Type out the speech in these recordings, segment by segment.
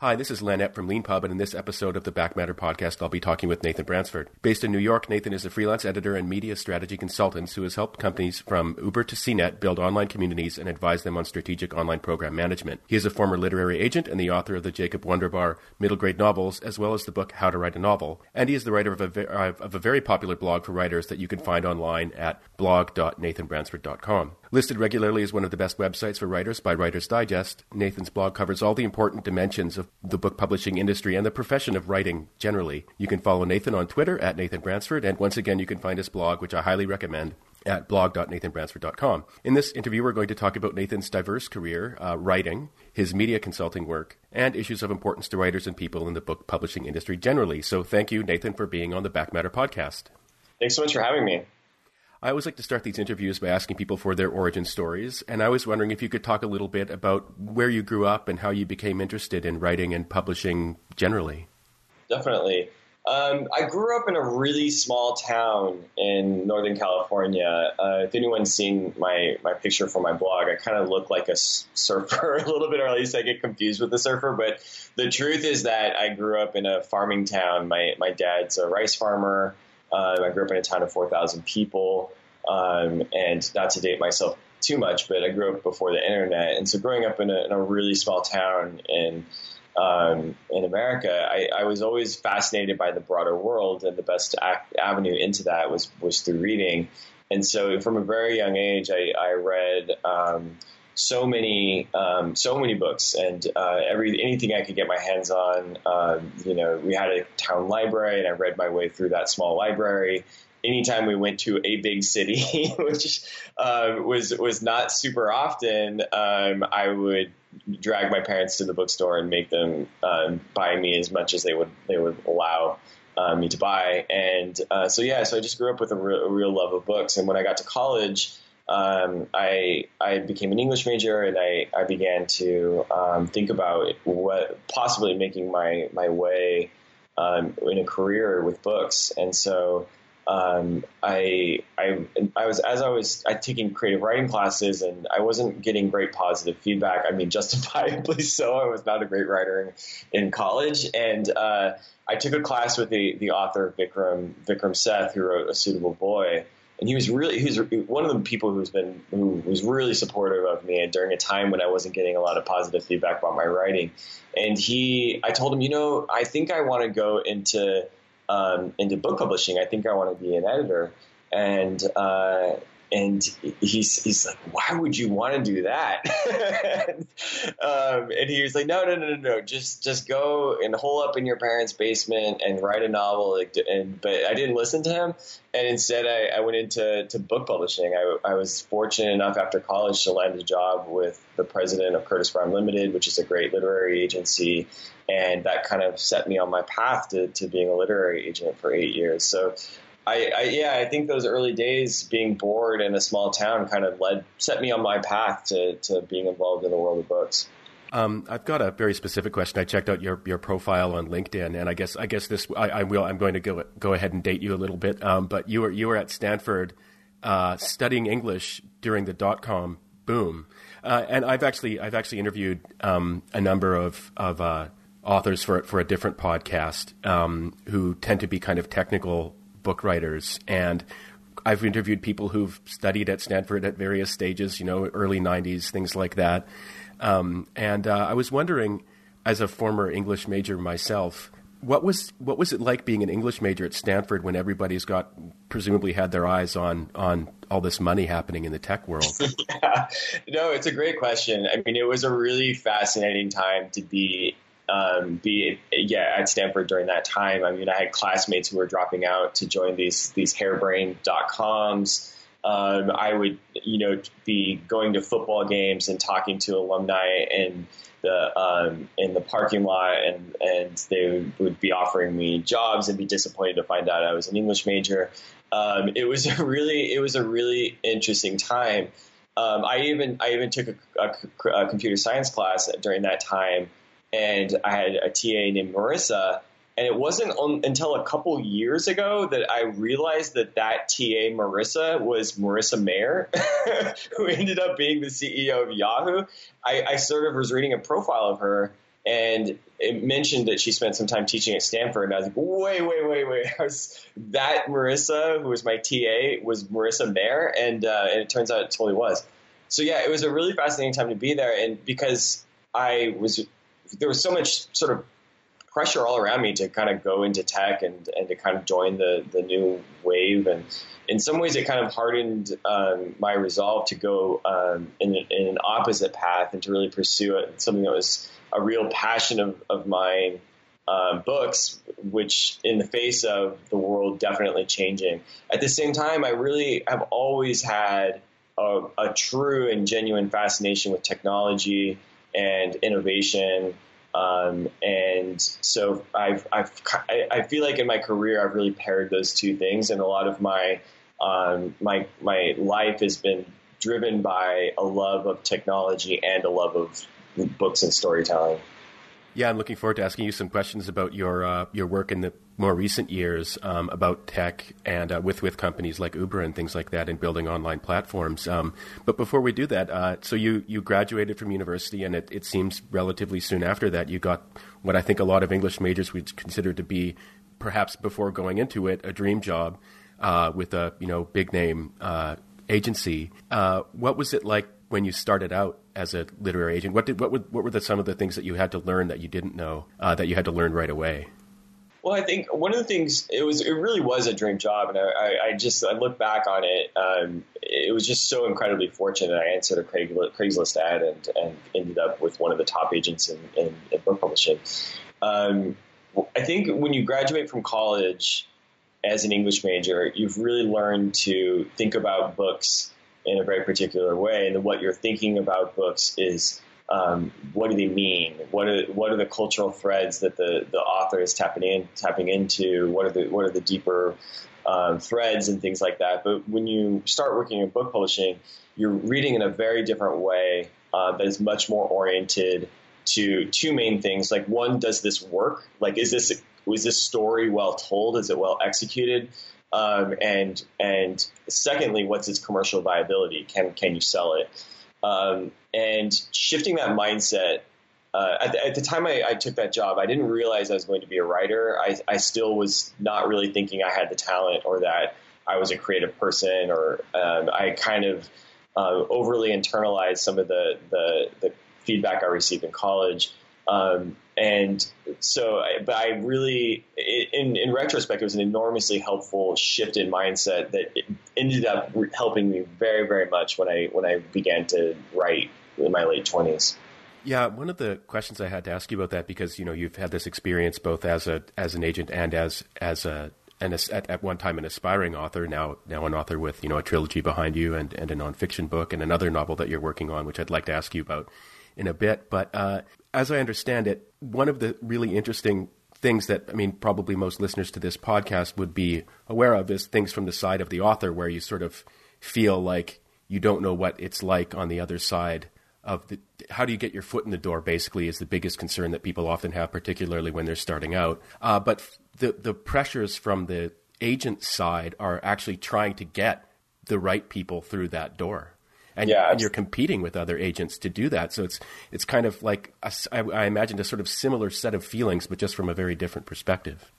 Hi, this is Epp from Leanpub, and in this episode of the Back Matter podcast, I'll be talking with Nathan Bransford. Based in New York, Nathan is a freelance editor and media strategy consultant who has helped companies from Uber to CNET build online communities and advise them on strategic online program management. He is a former literary agent and the author of the Jacob Wonderbar middle grade novels, as well as the book How to Write a Novel. And he is the writer of a, of a very popular blog for writers that you can find online at blog.nathanbransford.com. Listed regularly as one of the best websites for writers by Writer's Digest, Nathan's blog covers all the important dimensions of the book publishing industry and the profession of writing generally. You can follow Nathan on Twitter at Nathan Bransford, and once again, you can find his blog, which I highly recommend, at blog.nathanbransford.com. In this interview, we're going to talk about Nathan's diverse career, uh, writing, his media consulting work, and issues of importance to writers and people in the book publishing industry generally. So thank you, Nathan, for being on the Back Matter podcast. Thanks so much for having me. I always like to start these interviews by asking people for their origin stories, and I was wondering if you could talk a little bit about where you grew up and how you became interested in writing and publishing generally. Definitely. Um, I grew up in a really small town in Northern California. Uh, if anyone's seen my, my picture for my blog, I kind of look like a surfer a little bit, or at least I get confused with the surfer. But the truth is that I grew up in a farming town. My, my dad's a rice farmer. Uh, I grew up in a town of 4,000 people, um, and not to date myself too much, but I grew up before the internet, and so growing up in a, in a really small town in um, in America, I, I, was always fascinated by the broader world, and the best avenue into that was was through reading. And so, from a very young age, I, I read. So many um, so many books and uh, every anything I could get my hands on. Um, you know, we had a town library, and I read my way through that small library. Anytime we went to a big city, which uh, was was not super often, um, I would drag my parents to the bookstore and make them um, buy me as much as they would they would allow. Uh, me to buy, and uh, so yeah, so I just grew up with a real, a real love of books. And when I got to college, um, I I became an English major and I, I began to um, think about what possibly making my my way um, in a career with books. And so um, I I I was as I was I taking creative writing classes and I wasn't getting great positive feedback. I mean, justifiably so. I was not a great writer in, in college, and uh, I took a class with the the author Vikram Vikram Seth, who wrote A Suitable Boy and he was really he's one of the people who's been who was really supportive of me during a time when I wasn't getting a lot of positive feedback about my writing. And he, I told him, you know, I think I want to go into um, into book publishing. I think I want to be an editor. And uh, and he's he's like, why would you want to do that? um, and he was like, no, no, no, no, no, just just go and hole up in your parents' basement and write a novel. And but I didn't listen to him, and instead I, I went into to book publishing. I, I was fortunate enough after college to land a job with the president of Curtis Brown Limited, which is a great literary agency, and that kind of set me on my path to, to being a literary agent for eight years. So I, I, yeah, I think those early days being bored in a small town kind of led set me on my path to, to being involved in the world of books. Um, I've got a very specific question. I checked out your, your profile on LinkedIn, and I guess I guess this I, I will I'm going to go go ahead and date you a little bit. Um, but you were you were at Stanford uh, studying English during the dot com boom, uh, and I've actually I've actually interviewed um, a number of of uh, authors for for a different podcast um, who tend to be kind of technical book writers and I've interviewed people who've studied at Stanford at various stages, you know, early 90s, things like that. Um, and uh, I was wondering, as a former English major myself, what was what was it like being an English major at Stanford when everybody's got presumably had their eyes on on all this money happening in the tech world? yeah. No, it's a great question. I mean, it was a really fascinating time to be um, be yeah at Stanford during that time. I mean, I had classmates who were dropping out to join these these harebrained dot. Um, I would you know be going to football games and talking to alumni in the um, in the parking lot, and and they would be offering me jobs and be disappointed to find out I was an English major. Um, it was a really it was a really interesting time. Um, I even I even took a, a, a computer science class during that time and I had a TA named Marissa. And it wasn't on, until a couple years ago that I realized that that TA Marissa was Marissa Mayer, who ended up being the CEO of Yahoo. I, I, sort of was reading a profile of her, and it mentioned that she spent some time teaching at Stanford, and I was like, wait, wait, wait, wait. Was, that Marissa, who was my TA, was Marissa Mayer, and uh, and it turns out it totally was. So yeah, it was a really fascinating time to be there, and because I was there was so much sort of pressure all around me to kind of go into tech and and to kind of join the the new wave, and in some ways it kind of hardened um, my resolve to go um, in, in an opposite path and to really pursue it, something that was a real passion of, of mine. Um, books, which in the face of the world definitely changing. At the same time, I really have always had a, a true and genuine fascination with technology and innovation. Um, and so I've, I've, I feel like in my career, I've really paired those two things. And a lot of my, um, my, my life has been driven by a love of technology and a love of books and storytelling. Yeah, I'm looking forward to asking you some questions about your uh, your work in the more recent years um, about tech and uh, with with companies like Uber and things like that, and building online platforms. Um, but before we do that, uh, so you you graduated from university, and it, it seems relatively soon after that you got what I think a lot of English majors would consider to be, perhaps before going into it, a dream job uh, with a you know big name uh, agency. Uh, what was it like when you started out as a literary agent? What did what were, what were the, some of the things that you had to learn that you didn't know uh, that you had to learn right away? Well, I think one of the things it was it really was a dream job, and I, I just I look back on it. Um, it was just so incredibly fortunate. I answered a Craigslist ad and, and ended up with one of the top agents in, in, in book publishing. Um, I think when you graduate from college as an English major, you've really learned to think about books in a very particular way. And what you're thinking about books is um, what do they mean? What are what are the cultural threads that the, the author is tapping in tapping into? What are the what are the deeper um, threads and things like that? But when you start working in book publishing, you're reading in a very different way uh, that is much more oriented to two main things. Like one, does this work? Like is this was this story well told? Is it well executed? Um, and and secondly, what's its commercial viability? Can can you sell it? Um, and shifting that mindset. Uh, at, the, at, the, time I, I, took that job, I didn't realize I was going to be a writer. I, I, still was not really thinking I had the talent or that I was a creative person, or um, I kind of uh, overly internalized some of the, the, the feedback I received in college. Um, and so, but I really, in, in retrospect, it was an enormously helpful shift in mindset that ended up helping me very, very much when I when I began to write in my late twenties. Yeah, one of the questions I had to ask you about that because you know you've had this experience both as a as an agent and as as a and at, at one time an aspiring author, now now an author with you know a trilogy behind you and, and a nonfiction book and another novel that you're working on, which I'd like to ask you about in a bit. But uh, as I understand it, one of the really interesting things that I mean, probably most listeners to this podcast would be aware of is things from the side of the author, where you sort of feel like you don't know what it's like on the other side of the. How do you get your foot in the door? Basically, is the biggest concern that people often have, particularly when they're starting out. Uh, but the the pressures from the agent side are actually trying to get the right people through that door and, yeah, and you're competing with other agents to do that. So it's it's kind of like a, I, I imagine a sort of similar set of feelings, but just from a very different perspective.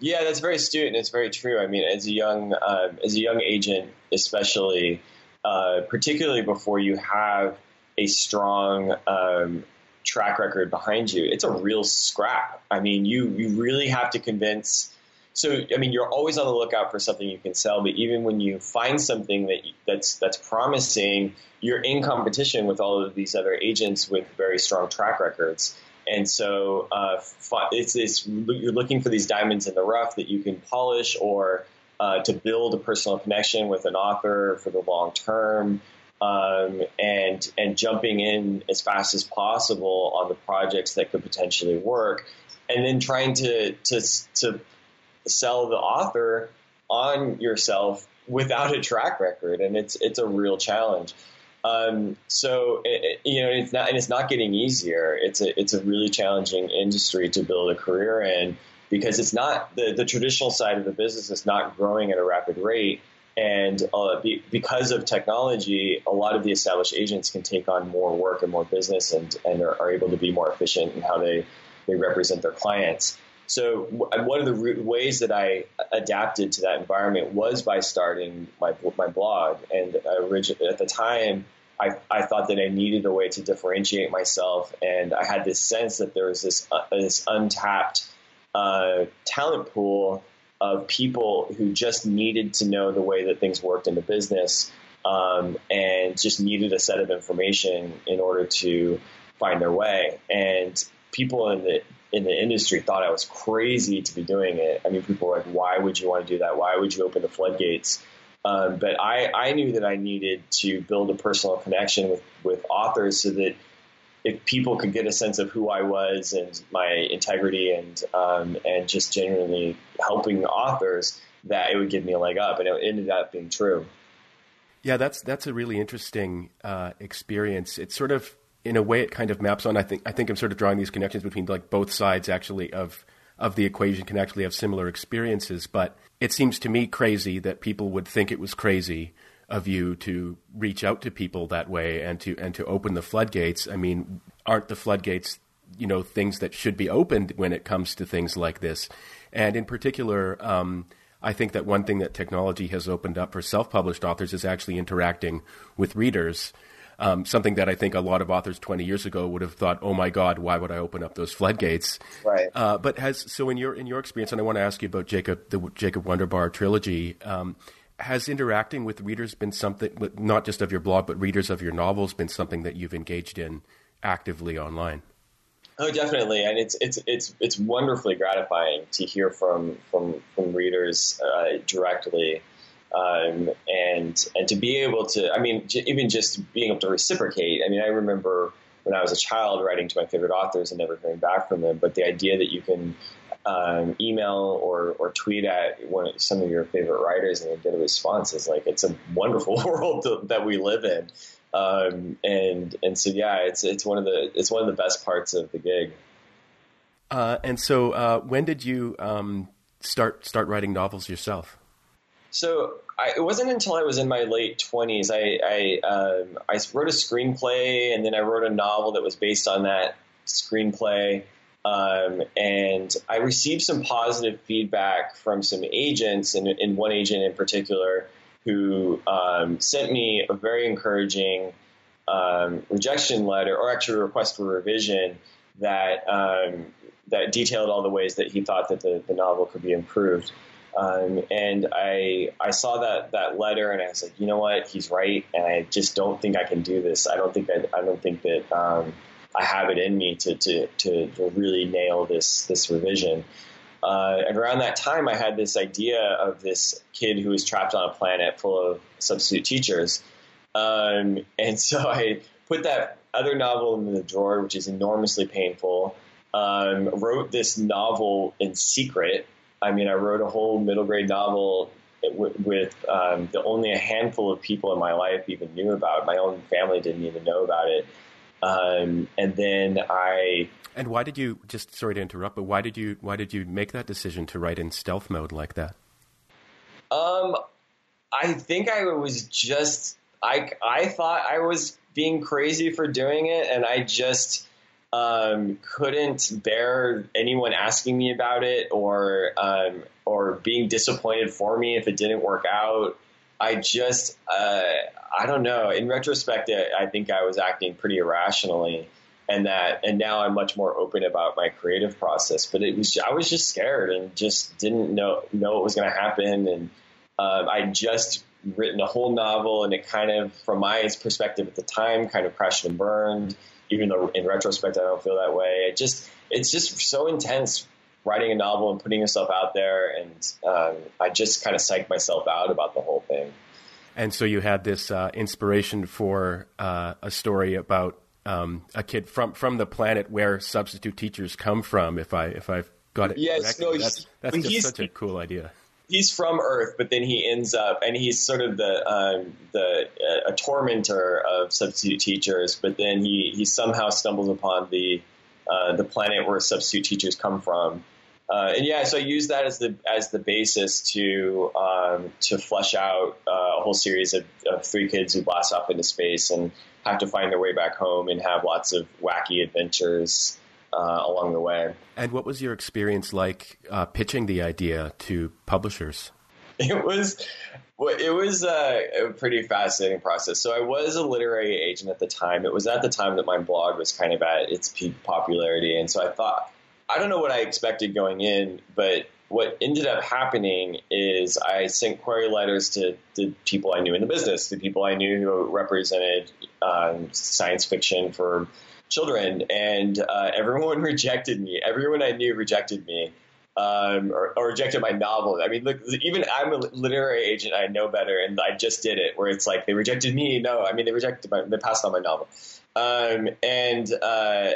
Yeah, that's very astute and it's very true. I mean, as a young um, as a young agent, especially, uh, particularly before you have a strong um, track record behind you, it's a real scrap. I mean, you you really have to convince so I mean, you're always on the lookout for something you can sell. But even when you find something that that's that's promising, you're in competition with all of these other agents with very strong track records. And so uh, it's, it's you're looking for these diamonds in the rough that you can polish or uh, to build a personal connection with an author for the long term. Um, and and jumping in as fast as possible on the projects that could potentially work, and then trying to to to sell the author on yourself without a track record, and it's it's a real challenge. Um, so it, you know, it's not and it's not getting easier. It's a it's a really challenging industry to build a career in because it's not the the traditional side of the business is not growing at a rapid rate, And uh, be, because of technology, a lot of the established agents can take on more work and more business and, and are, are able to be more efficient in how they, they represent their clients. So one of the ways that I adapted to that environment was by starting my my blog. And at the time, I, I thought that I needed a way to differentiate myself, and I had this sense that there was this uh, this untapped uh, talent pool of people who just needed to know the way that things worked in the business, um, and just needed a set of information in order to find their way. And people in the in the industry thought I was crazy to be doing it. I mean, people were like, "Why would you want to do that? Why would you open the floodgates?" Um, but I, I knew that I needed to build a personal connection with, with authors so that if people could get a sense of who I was and my integrity and um, and just genuinely helping authors, that it would give me a leg up, and it ended up being true. Yeah, that's that's a really interesting uh, experience. It's sort of in a way it kind of maps on. I think I think I'm sort of drawing these connections between like both sides actually of of the equation can actually have similar experiences. But it seems to me crazy that people would think it was crazy of you to reach out to people that way and to and to open the floodgates. I mean, aren't the floodgates you know things that should be opened when it comes to things like this? And in particular. Um, I think that one thing that technology has opened up for self published authors is actually interacting with readers um, something that I think a lot of authors 20 years ago would have thought, "Oh my God, why would I open up those floodgates?" Right. Uh, but has so in your in your experience, and I want to ask you about Jacob the Jacob Wonderbar trilogy. Um, has interacting with readers been something, not just of your blog, but readers of your novels, been something that you've engaged in actively online? Oh, definitely, and it's it's it's it's wonderfully gratifying to hear from from from readers uh, directly um, and and to be able to, I mean, j- even just being able to reciprocate. I mean, I remember when I was a child writing to my favorite authors and never hearing back from them, but the idea that you can um, email or, or tweet at one, some of your favorite writers and get a response is like it's a wonderful world to, that we live in. Um, and and so yeah, it's it's one of the it's one of the best parts of the gig. Uh, and so, uh, when did you um, start start writing novels yourself? So I, it wasn't until I was in my late twenties I I, um, I wrote a screenplay and then I wrote a novel that was based on that screenplay. Um, and I received some positive feedback from some agents, and, and one agent in particular who um, sent me a very encouraging um, rejection letter, or actually a request for revision that um, that detailed all the ways that he thought that the, the novel could be improved. Um, and I I saw that that letter and I was like, you know what, he's right, and I just don't think I can do this. I don't think I, I don't think that um, I have it in me to, to, to, to really nail this this revision. Uh, and around that time, I had this idea of this kid who was trapped on a planet full of substitute teachers. Um, and so I put that other novel in the drawer, which is enormously painful. Um, wrote this novel in secret I mean, I wrote a whole middle grade novel with, with um, the only a handful of people in my life even knew about. My own family didn't even know about it. Um, and then I. And why did you? Just sorry to interrupt, but why did you? Why did you make that decision to write in stealth mode like that? Um, I think I was just. I I thought I was being crazy for doing it, and I just um, couldn't bear anyone asking me about it or um, or being disappointed for me if it didn't work out. I just uh, I don't know. In retrospect, I think I was acting pretty irrationally, and that and now I'm much more open about my creative process. But it was I was just scared and just didn't know know what was going to happen, and um, I just written a whole novel, and it kind of from my perspective at the time kind of crashed and burned even though in retrospect I don't feel that way. It just it's just so intense writing a novel and putting yourself out there, and um, I just kind of psyched myself out about the whole thing. And so you had this uh, inspiration for uh, a story about um, a kid from from the planet where substitute teachers come from. If I if I've got it, yes, correctly. no, that's that's just such a cool idea he's from Earth, but then he ends up, and he's sort of the um, the uh, a tormentor of substitute teachers. But then he he somehow stumbles upon the uh, the planet where substitute teachers come from, uh, and yeah, so I use that as the as the basis to um, to flesh out uh, a whole series of, of, three kids who blast off into space and have to find their way back home and have lots of wacky adventures uh, along the way. And what was your experience like uh, pitching the idea to publishers? It was it was uh, a pretty fascinating process. So I was a literary agent at the time. It was at the time that my blog was kind of at its peak popularity, and so I thought I don't know what I expected going in, but what ended up happening is I sent query letters to the people I knew in the business, the people I knew who represented um, science fiction for children, and uh, everyone rejected me. Everyone I knew rejected me. Um, or, or, rejected my novel. I mean, look, even I'm a literary agent. I know better, and I just did it. Where it's like they rejected me. No, I mean they rejected my, they passed on my novel. Um, and uh,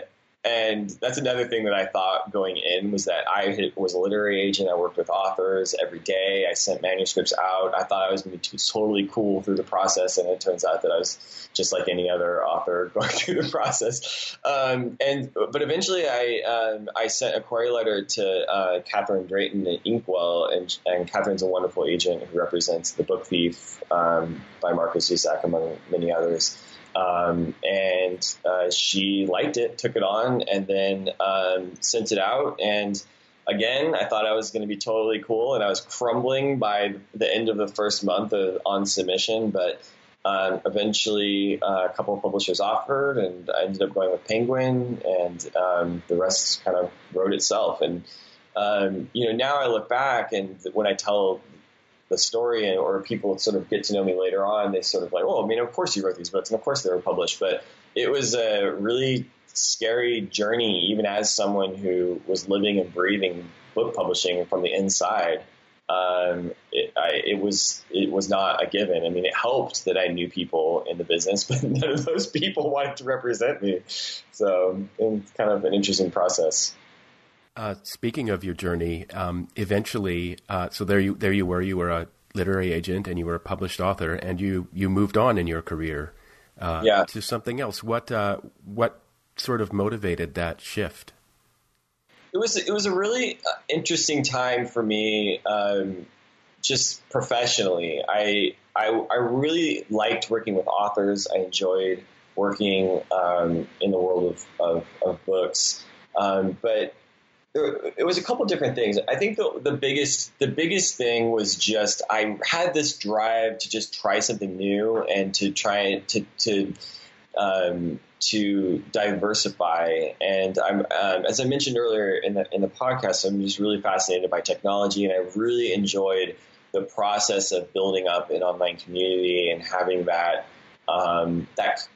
and that's another thing that I thought going in was that I was a literary agent. I worked with authors every day. I sent manuscripts out. I thought I was going to be totally cool through the process, and it turns out that I was just like any other author going through the process. Um, and but eventually, I um, I sent a query letter to uh, Catherine Drayton at Inkwell, and, and Catherine's a wonderful agent who represents The Book Thief um, by Markus Zusak, among many others. Um, and uh, she liked it, took it on, and then um, sent it out. And again, I thought I was going to be totally cool, and I was crumbling by the end of the first month of, on submission. But um, eventually, uh, a couple of publishers offered, and I ended up going with Penguin, and um, the rest kind of wrote itself. And um, you know, now I look back, and when I tell the story or people sort of get to know me later on, they sort of like, oh, I mean, of course you wrote these books and of course they were published. But it was a really scary journey, even as someone who was living and breathing book publishing from the inside. Um, it, I, it, was it was not a given. I mean, it helped that I knew people in the business, but none of those people wanted to represent me. So it's kind of an interesting process. Uh, speaking of your journey, um, eventually, uh, so there you there you were. You were a literary agent and you were a published author, and you you moved on in your career uh, yeah. to something else. What uh, what sort of motivated that shift? It was it was a really uh, interesting time for me, um, just professionally. I, I I really liked working with authors. I enjoyed working um, in the world of of, of books, um, but it was a couple different things. I think the, the biggest the biggest thing was just I had this drive to just try something new and to try to to um, to diversify. And I'm um, as I mentioned earlier in the in the podcast, I'm just really fascinated by technology, and I really enjoyed the process of building up an online community and having that um, that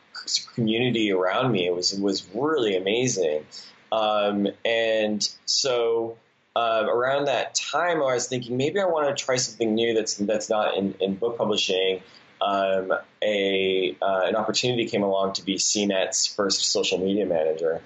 community around me. It was it was really amazing. Um, and so uh, around that time, I was thinking maybe I want to try something new that's that's not in, in book publishing. Um, a uh, an opportunity came along to be CNET's first social media manager,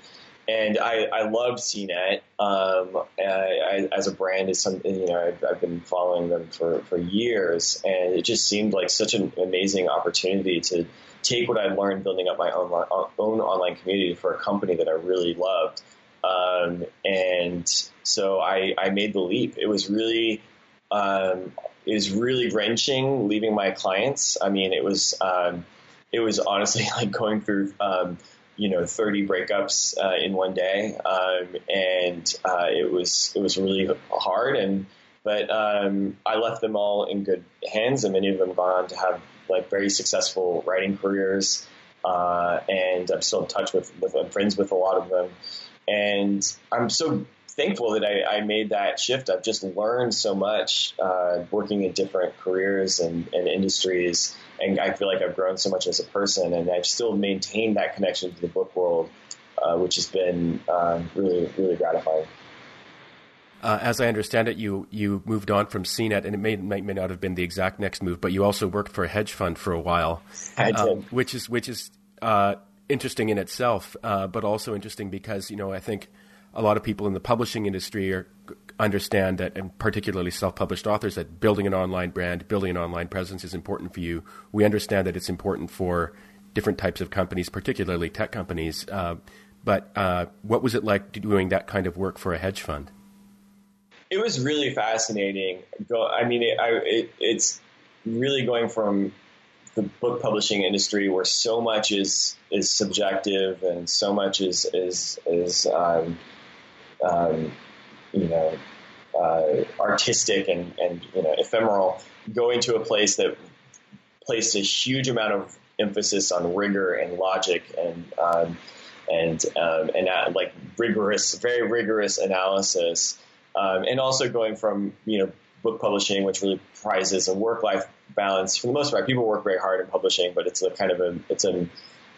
and I, I loved CNET um, I, I, as a brand. Is some you know I've, I've, been following them for, for years, and it just seemed like such an amazing opportunity to take what I learned building up my own own online community for a company that I really loved um, and so I, I made the leap. It was really, um, was really wrenching leaving my clients. I mean, it was, um, it was honestly like going through, um, you know, 30 breakups uh, in one day, um, and uh, it was it was really hard. And but um, I left them all in good hands, and many of them gone on to have like very successful writing careers. Uh, and I'm still in touch with, with I'm friends with a lot of them. And I'm so thankful that I, I made that shift. I've just learned so much uh, working in different careers and, and, industries. And I feel like I've grown so much as a person. And I've still maintained that connection to the book world, uh, which has been uh, really, really gratifying. Uh, as I understand it, you you moved on from CNET, and it may, may, may not have been the exact next move, but you also worked for a hedge fund for a while, I did. Um, which is which is uh, interesting in itself, uh, but also interesting because you know I think a lot of people in the publishing industry are, understand that, and particularly self-published authors, that building an online brand, building an online presence is important for you. We understand that it's important for different types of companies, particularly tech companies. Uh, but uh, what was it like doing that kind of work for a hedge fund? It was really fascinating. I mean, it, I, it, it's really going from the book publishing industry where so much is is subjective and so much is is is um, um, you know uh, artistic and and you know ephemeral, going to a place that placed a huge amount of emphasis on rigor and logic and um, and um, and uh, like rigorous, very rigorous analysis, um, and also going from you know book publishing, which really prizes a work life balance. For the most part, people work very hard in publishing, but it's a kind of a it's a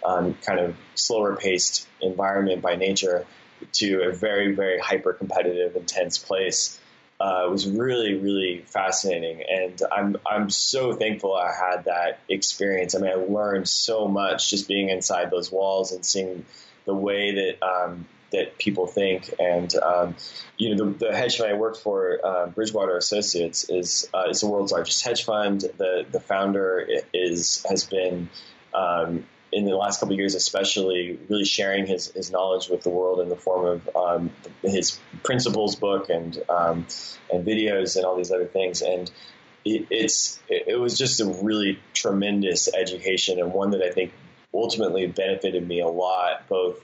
um, kind of slower paced environment by nature to a very very hyper competitive, intense place. Uh, was really really fascinating, and I'm I'm so thankful I had that experience. I mean, I learned so much just being inside those walls and seeing the way that um, that people think. And um, you know, the, the, hedge fund I worked for, uh, Bridgewater Associates, is uh, the world's largest hedge fund. The the founder is has been um, in the last couple of years, especially, really sharing his, his knowledge with the world in the form of um, his principles book and um, and videos and all these other things. And it, it's it was just a really tremendous education and one that I think ultimately benefited me a lot, both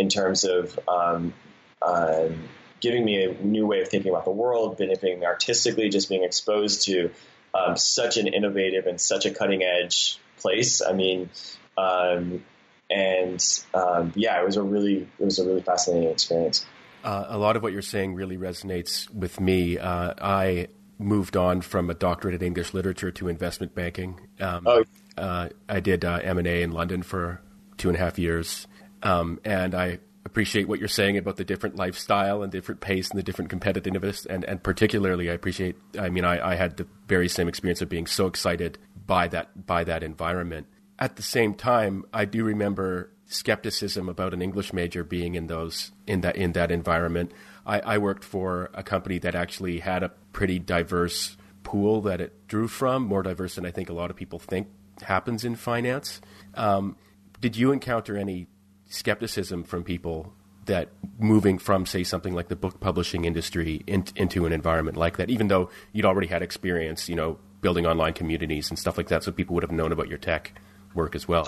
in terms of um, um, giving me a new way of thinking about the world, benefiting me artistically, just being exposed to um, such an innovative and such a cutting edge place. I mean, um, and um, yeah, it was a really it was a really fascinating experience. Uh, a lot of what you're saying really resonates with me. Uh, I moved on from a doctorate in English literature to investment banking. Um, oh. uh, I did uh, M and A in London for two and a half years, um, and I appreciate what you're saying about the different lifestyle and different pace and the different competitiveness, and, and particularly I appreciate. I mean, I, I had the very same experience of being so excited by that by that environment. At the same time, I do remember skepticism about an English major being in those in that in that environment. I, I worked for a company that actually had a pretty diverse pool that it drew from, more diverse than I think a lot of people think happens in finance. Um, did you encounter any skepticism from people that moving from, say, something like the book publishing industry in, into an environment like that, even though you'd already had experience, you know, building online communities and stuff like that, so people would have known about your tech work as well?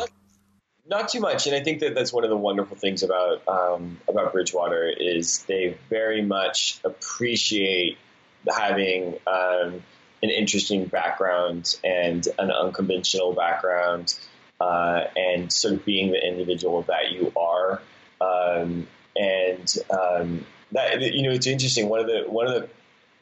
Not too much, and I think that that's one of the wonderful things about um, about Bridgewater is they very much appreciate having um, an interesting background and an unconventional background, uh, and sort of being the individual that you are. Um, and um, that you know, it's interesting. One of the one of the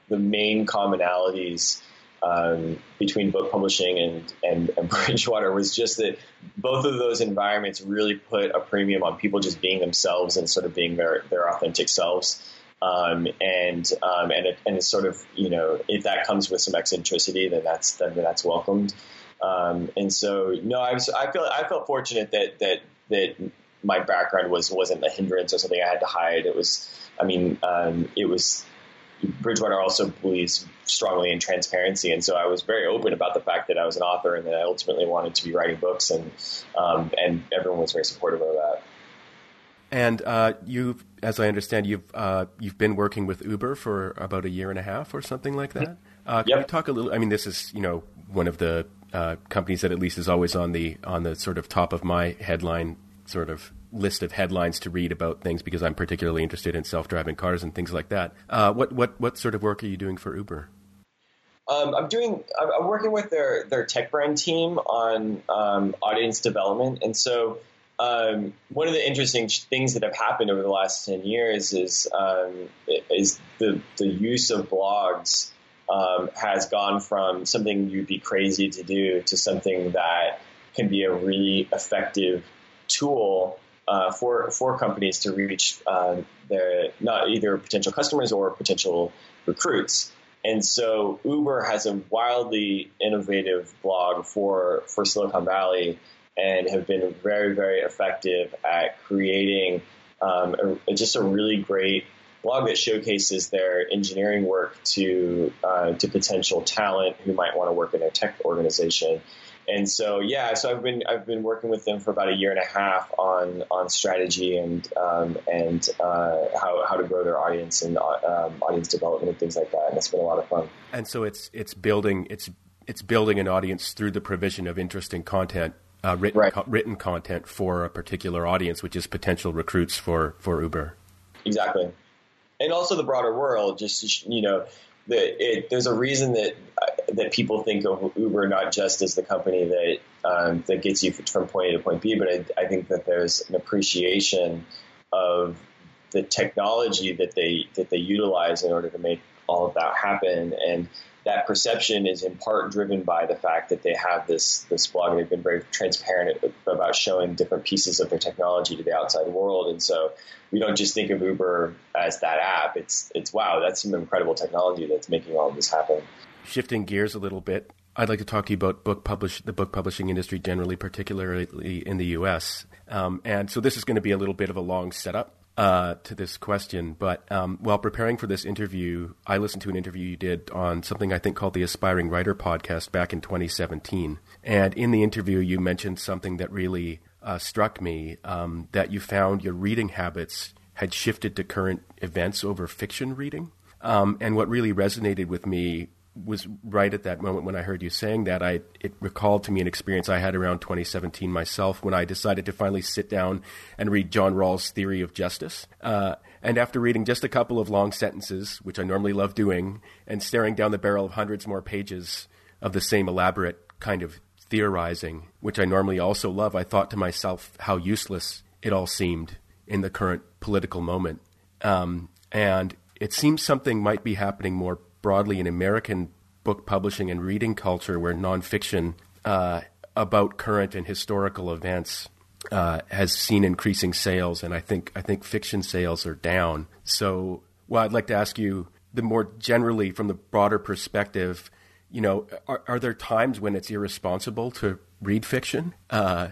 the main commonalities um, between book publishing and, and, and, Bridgewater was just that both of those environments really put a premium on people just being themselves and sort of being their, their authentic selves. Um, and um, and it, and it's sort of you know if that comes with some eccentricity, then that's then that's welcomed. Um, and so no, I was I feel I felt fortunate that that that my background was wasn't a hindrance or something I had to hide. It was I mean um, it was Bridgewater also believes strongly in transparency, and so I was very open about the fact that I was an author and that I ultimately wanted to be writing books, and um, and everyone was very supportive of that. And uh, you've, as I understand, you've uh, you've been working with Uber for about a year and a half or something like that. Uh, can yep. you talk a little? I mean, this is you know one of the uh, companies that at least is always on the on the sort of top of my headline sort of list of headlines to read about things because I'm particularly interested in self-driving cars and things like that. Uh, what what what sort of work are you doing for Uber? Um, I'm doing. I'm working with their their tech brand team on um, audience development, and so um, one of the interesting things that have happened over the last ten years is um, is the the use of blogs um, has gone from something you'd be crazy to do to something that can be a really effective tool uh, for for companies to reach uh, their not either potential customers or potential recruits. And so Uber has a wildly innovative blog for for Silicon Valley and have been very very effective at creating um, a, just a really great blog that showcases their engineering work to uh, to potential talent who might want to work in their tech organization. and so yeah, so I've been I've been working with them for about a year and a half on on strategy and um, and uh, how how to grow their audience and um, audience development and things like that. And it's been a lot of fun. And so it's it's building it's it's building an audience through the provision of interesting content. Uh, written Right. co- written content for a particular audience, which is potential recruits for for Uber. Exactly, and also the broader world. Just you know, the, it, there's a reason that uh, that people think of Uber not just as the company that um, that gets you from point A to point B, but I, I think that there's an appreciation of the technology that they that they utilize in order to make all of that happen and that perception is in part driven by the fact that they have this this blog. They've been very transparent about showing different pieces of their technology to the outside world, and so we don't just think of Uber as that app. It's it's wow, that's some incredible technology that's making all of this happen. Shifting gears a little bit, I'd like to talk to you about book publish the book publishing industry generally, particularly in the U.S. Um, and so this is going to be a little bit of a long setup uh, to this question. But um, while preparing for this interview, I listened to an interview you did on something I think called the Aspiring Writer podcast back in 2017. And in the interview, you mentioned something that really uh, struck me um, that you found your reading habits had shifted to current events over fiction reading. Um, and what really resonated with me was right at that moment when I heard you saying that. I it recalled to me an experience I had around 2017 myself when I decided to finally sit down and read John Rawls' Theory of Justice. Uh, and after reading just a couple of long sentences, which I normally love doing, and staring down the barrel of hundreds more pages of the same elaborate kind of theorizing, which I normally also love, I thought to myself how useless it all seemed in the current political moment. Um, and it seems something might be happening more broadly in American book publishing and reading culture, where nonfiction uh, about current and historical events uh, has seen increasing sales, and I think I think fiction sales are down. So, well, I'd like to ask you the more generally from the broader perspective. You know, are, are there times when it's irresponsible to read fiction? Uh,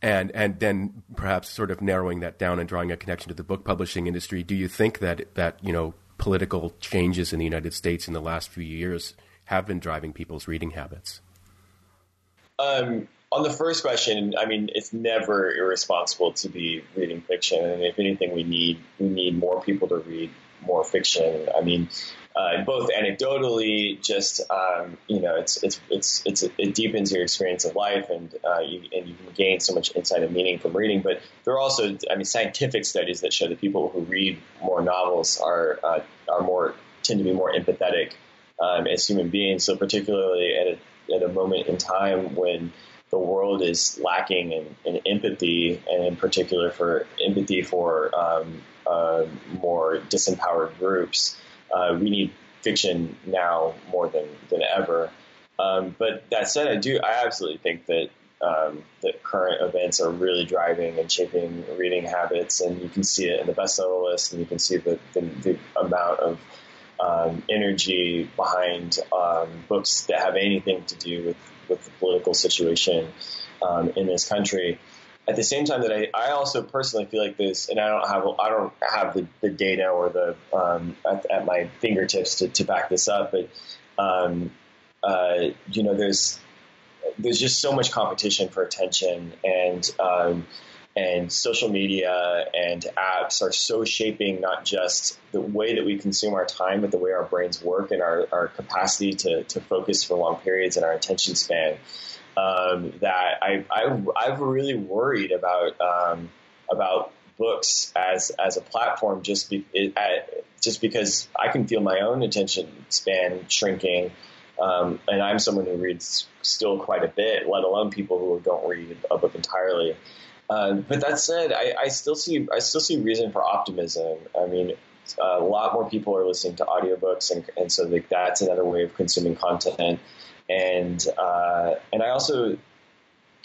and and then perhaps sort of narrowing that down and drawing a connection to the book publishing industry. Do you think that that you know political changes in the United States in the last few years have been driving people's reading habits? Um, on the first question, I mean, it's never irresponsible to be reading fiction, and if anything, we need we need more people to read more fiction. I mean, uh, both anecdotally, just um, you know, it's it's it's it's it deepens your experience of life, and uh, you, and you can gain so much insight and meaning from reading. But there are also, I mean, scientific studies that show that people who read more novels are uh, are more tend to be more empathetic um, as human beings. So particularly at a, at a moment in time when the world is lacking in, in empathy, and in particular for empathy for um, uh, more disempowered groups. Uh, we need fiction now more than than ever. Um, but that said, I do I absolutely think that um, that current events are really driving and shaping reading habits, and you can see it in the bestseller list, and you can see the the, the amount of um, energy behind um, books that have anything to do with, with the political situation um, in this country. At the same time, that I, I also personally feel like this, and I don't have I don't have the, the data or the um, at, at, my fingertips to, to back this up, but um, uh, you know, there's there's just so much competition for attention and um, and social media and apps are so shaping not just the way that we consume our time, but the way our brains work and our, our capacity to, to focus for long periods and our attention span. Um, that I, I, I've really worried about um, about books as as a platform just be, it, uh, just because I can feel my own attention span shrinking. Um, and I'm someone who reads still quite a bit, let alone people who don't read a book entirely. Um, but that said, I, I, still see I still see reason for optimism. I mean, a lot more people are listening to audiobooks, and, and so that's another way of consuming content. And uh, and I also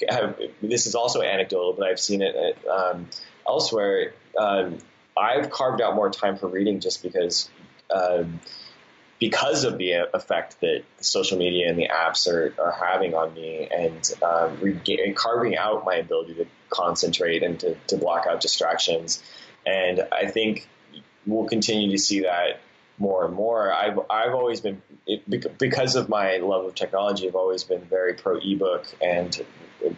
have this is also anecdotal, but I've seen it um, elsewhere. Um, I've carved out more time for reading just because. Um, because of the effect that social media and the apps are, are having on me and um, carving out my ability to concentrate and to, to block out distractions. And I think we'll continue to see that more and more. I've I've always been because of my love of technology. I've always been very pro ebook and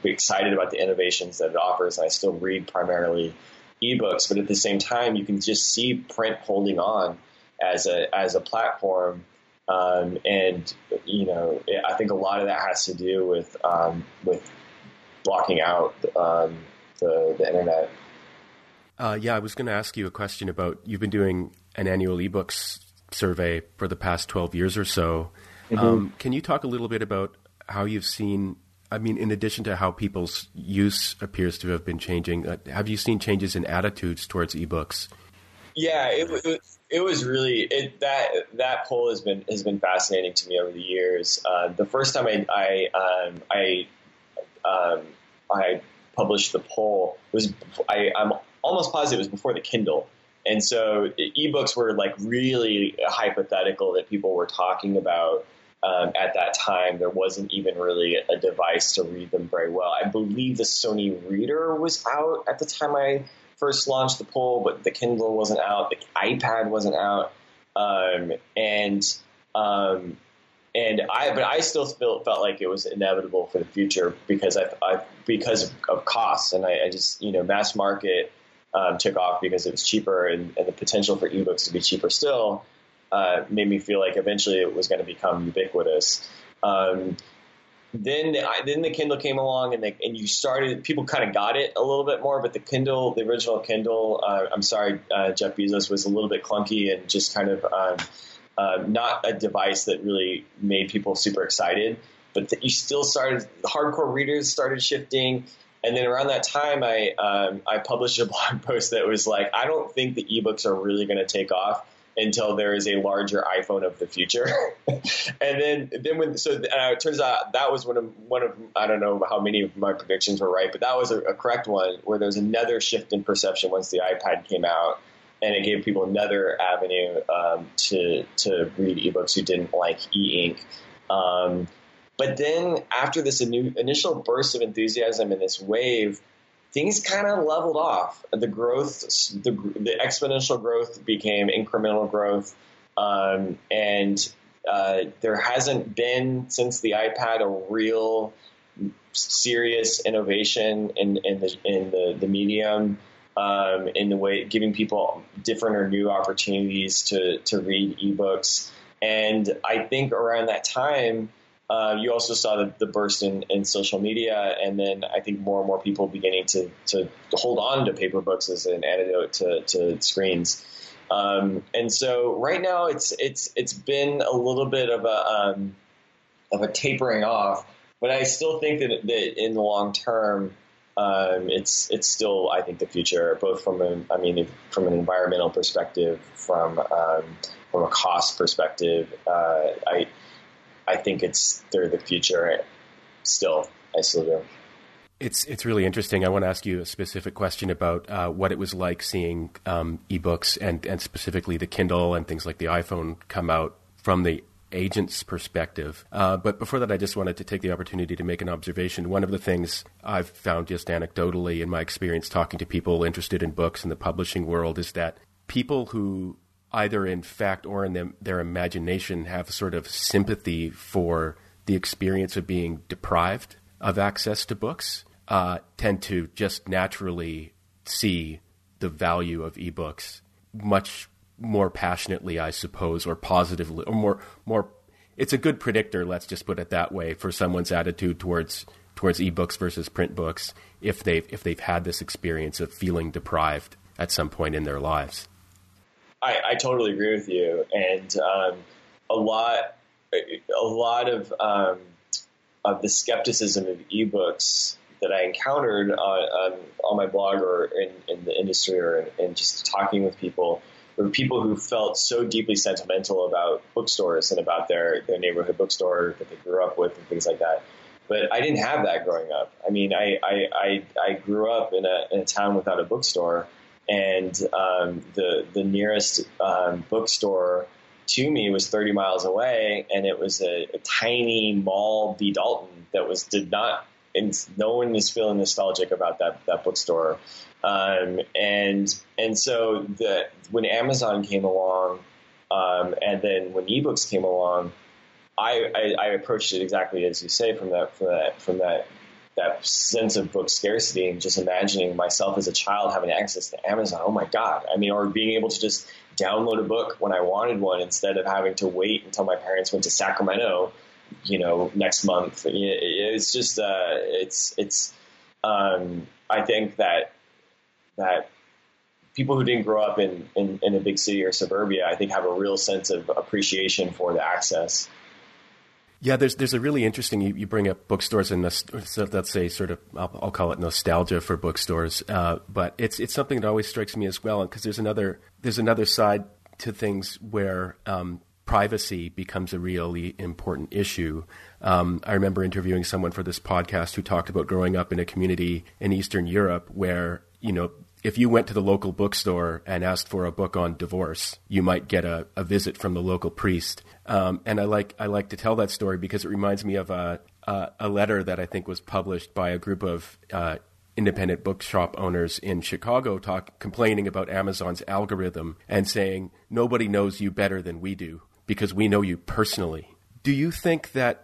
excited about the innovations that it offers. I still read primarily ebooks, but at the same time, you can just see print holding on as a as a platform. Um, and you know, I think a lot of that has to do with um, with blocking out um, the the internet. Uh, yeah, I was going to ask you a question about you've been doing an annual ebooks survey for the past twelve years or so. Mm-hmm. Um, can you talk a little bit about how you've seen I mean, in addition to how people's use appears to have been changing, uh, have you seen changes in attitudes towards ebooks? Yeah, it, it, it was really it, that that poll has been has been fascinating to me over the years. Uh, the first time I I um, I, um, I published the poll was I, I'm almost positive it was before the Kindle. And so ebooks were like really hypothetical that people were talking about um, at that time, there wasn't even really a device to read them very well. I believe the Sony Reader was out at the time I first launched the poll, but the Kindle wasn't out, the iPad wasn't out, um, and um, and I but I still felt felt like it was inevitable for the future because I, I because of, costs, and I, I, just you know mass market um, took off because it was cheaper, and, and the potential for ebooks to be cheaper still uh, made me feel like eventually it was going to become ubiquitous. Um, then I, then the Kindle came along and they, and you started people kind of got it a little bit more, but the Kindle, the original Kindle, uh, I'm sorry, uh, Jeff Bezos was a little bit clunky and just kind of um, uh, not a device that really made people super excited. But the, you still started hardcore readers started shifting. And then around that time, I um, I published a blog post that was like, I don't think the ebooks are really going to take off until there is a larger iPhone of the future. and then, then when so uh, it turns out that was one of one of I don't know how many of my predictions were right, but that was a, a correct one where there's another shift in perception once the iPad came out, and it gave people another avenue um, to to read ebooks who didn't like e-ink. Um, but then after this initial burst of enthusiasm and this wave things kind of leveled off. The growth, the, the exponential growth became incremental growth, um, and uh, there hasn't been since the iPad a real serious innovation in, in the in the, the medium. Um, in the way giving people different or new opportunities to to read ebooks, and I think around that time, uh, you also saw the, the burst in, in, social media, and then I think more and more people beginning to, to, hold on to paper books as an antidote to, to screens. Um, and so right now it's it's it's been a little bit of a um, of a tapering off, but I still think that, that in the long term, um, it's it's still I think the future, both from an I mean from an environmental perspective, from um, from a cost perspective. Uh, I I think it's they're the future. Still, I still do. It's it's really interesting. I want to ask you a specific question about uh, what it was like seeing um, ebooks and and specifically the Kindle and things like the iPhone come out from the agent's perspective. Uh, but before that, I just wanted to take the opportunity to make an observation. One of the things I've found just anecdotally in my experience talking to people interested in books in the publishing world is that people who either in fact or in them, their imagination, have sort of sympathy for the experience of being deprived of access to books, uh, tend to just naturally see the value of ebooks much more passionately, I suppose, or positively, or more more. It's a good predictor. Let's just put it that way for someone's attitude towards towards ebooks versus print books if they've if they've had this experience of feeling deprived at some point in their lives. I, I totally agree with you, and um, a lot, a lot of um, of the skepticism of ebooks that I encountered on, on, on my blog or in, in, the industry or in, in just talking with people were people who felt so deeply sentimental about bookstores and about their, their neighborhood bookstore that they grew up with and things like that. But I didn't have that growing up. I mean, I, I, I, I grew up in a, in a town without a bookstore and um, the the nearest um, bookstore to me was 30 miles away, and it was a, a, tiny mall B Dalton that was did not. And no one is feeling nostalgic about that that bookstore, um, and and so the when Amazon came along, Um, and then when ebooks came along, I, I, I, approached it exactly as you say from that from that from that that sense of book scarcity and just imagining myself as a child having access to Amazon. Oh my God. I mean, or being able to just download a book when I wanted one instead of having to wait until my parents went to Sacramento, you know, next month. It's just, uh, it's, it's, um, I think that, that people who didn't grow up in, in, in a big city or suburbia, I think have a real sense of appreciation for the access. Yeah, there's there's a really interesting. You, you bring up bookstores and let's say sort of I'll, I'll call it nostalgia for bookstores, uh, but it's it's something that always strikes me as well because there's another there's another side to things where um, privacy becomes a really important issue. Um, I remember interviewing someone for this podcast who talked about growing up in a community in Eastern Europe where you know if you went to the local bookstore and asked for a book on divorce, you might get a, a visit from the local priest. Um, and I like I like to tell that story because it reminds me of a a, a letter that I think was published by a group of uh, independent bookshop owners in Chicago talk complaining about Amazon's algorithm and saying nobody knows you better than we do because we know you personally. Do you think that?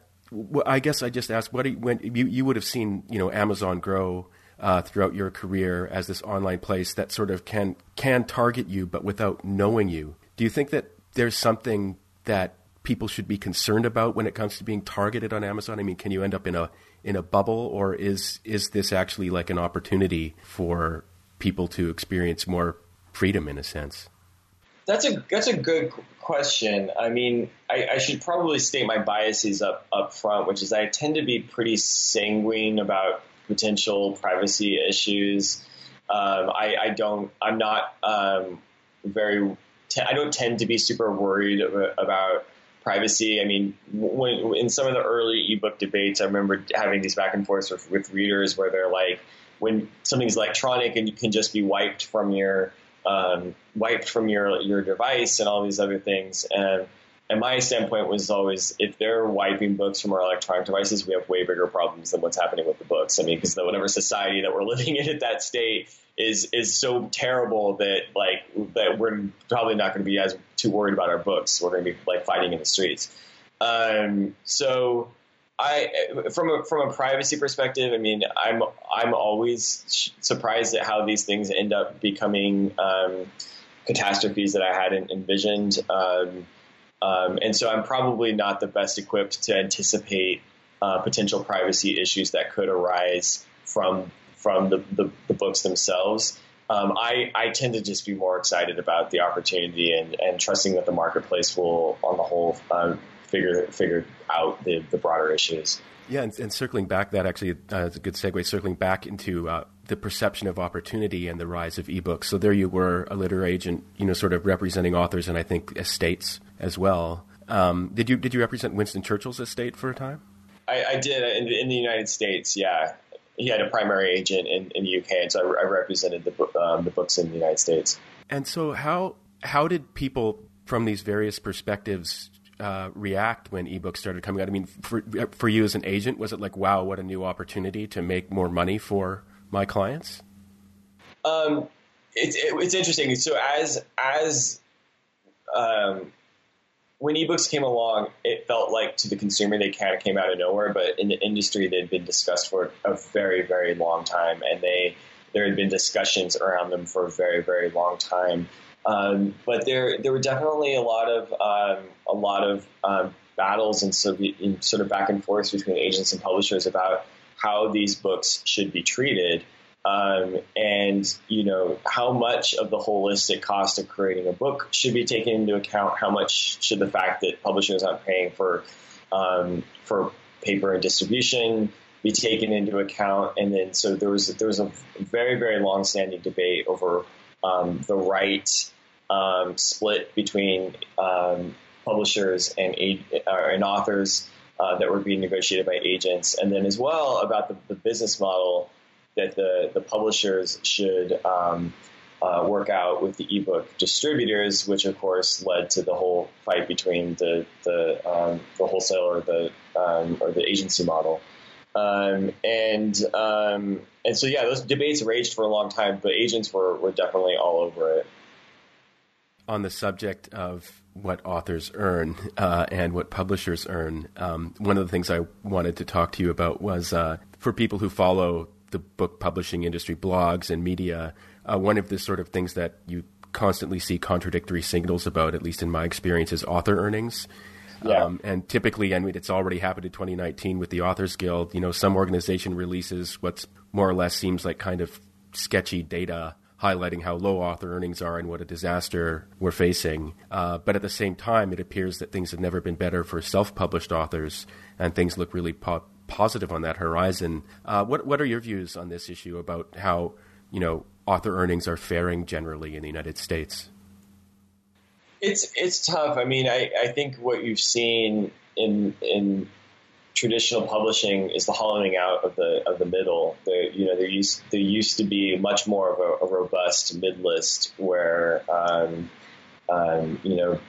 I guess I just asked what you, when you you would have seen you know Amazon grow uh, throughout your career as this online place that sort of can can target you, but without knowing you. Do you think that there's something that people should be concerned about when it comes to being targeted on Amazon? I mean, can you end up in a in a bubble, or is is this actually like an opportunity for people to experience more freedom in a sense? That's a that's a good question. I mean, I, I, should probably state my biases up up front, which is I tend to be pretty sanguine about potential privacy issues. Um, I, I, don't. I'm not um, very. T- I don't tend to be super worried about privacy. I mean, when, in some of the early ebook debates, I remember having these back and forths with, with readers where they're like, when something's electronic and you can just be wiped from your um, wiped from your your device and all these other things, and and my standpoint was always if they're wiping books from our electronic devices, we have way bigger problems than what's happening with the books. I mean, because the whatever society that we're living in at that state is is so terrible that like that we're probably not going to be as too worried about our books. We're going to be like fighting in the streets. Um, so I from a from a privacy perspective, I mean, I'm I'm always surprised at how these things end up becoming um, catastrophes that I hadn't envisioned. Um, um, and so I'm probably not the best equipped to anticipate uh, potential privacy issues that could arise from from the, the, the books themselves. Um, I, I tend to just be more excited about the opportunity and, and trusting that the marketplace will, on the whole, um, figure figure out the, the broader issues. Yeah, and, and circling back, that actually uh, is a good segue. Circling back into uh, the perception of opportunity and the rise of ebooks. So there you were, a literary agent, you know, sort of representing authors and I think estates as well. Um, did you did you represent Winston Churchill's estate for a time? I, I did in, in, the United States. Yeah, he had a primary agent in, in the UK, and so I, I represented the um, the books in the United States. And so how how did people from these various perspectives uh, react when ebooks started coming out? I mean, for for you as an agent, was it like, wow, what a new opportunity to make more money for my clients? Um, it's it, it's interesting. So as as um, when ebooks came along, it felt like to the consumer they kind of came out of nowhere. But in the industry, they'd been discussed for a very very long time, and they there had been discussions around them for a very very long time. Um, but there there were definitely a lot of um, a lot of um, battles and sort of, sort of back and forth between agents and publishers about how these books should be treated. Um, and you know how much of the holistic cost of creating a book should be taken into account. How much should the fact that publishers aren't paying for um, for paper and distribution be taken into account? And then so there was there was a very very long standing debate over um, the right um, split between um, publishers and and authors uh, that were being negotiated by agents, and then as well about the, the business model that the, the publishers should um, uh, work out with the ebook distributors, which of course led to the whole fight between the the, um, the wholesaler or the um, or the agency model. Um, and um, and so yeah, those debates raged for a long time, but agents were, were definitely all over it. On the subject of what authors earn uh, and what publishers earn. Um, one of the things I wanted to talk to you about was uh, for people who follow the book publishing industry, blogs and media. Uh, one of the sort of things that you constantly see contradictory signals about, at least in my experience, is author earnings. Yeah. Um, and typically, I mean, it's already happened in 2019 with the Authors Guild. You know, some organization releases what's more or less seems like kind of sketchy data highlighting how low author earnings are and what a disaster we're facing. Uh, but at the same time, it appears that things have never been better for self published authors, and things look really po- positive on that horizon. Uh, what, what are your views on this issue about how, you know, author earnings are faring generally in the United States? It's it's tough. I mean, I, I think what you've seen in in traditional publishing is the hollowing out of the of the middle. There, you know, there used there used to be much more of a, a robust mid list where, um, um, you know,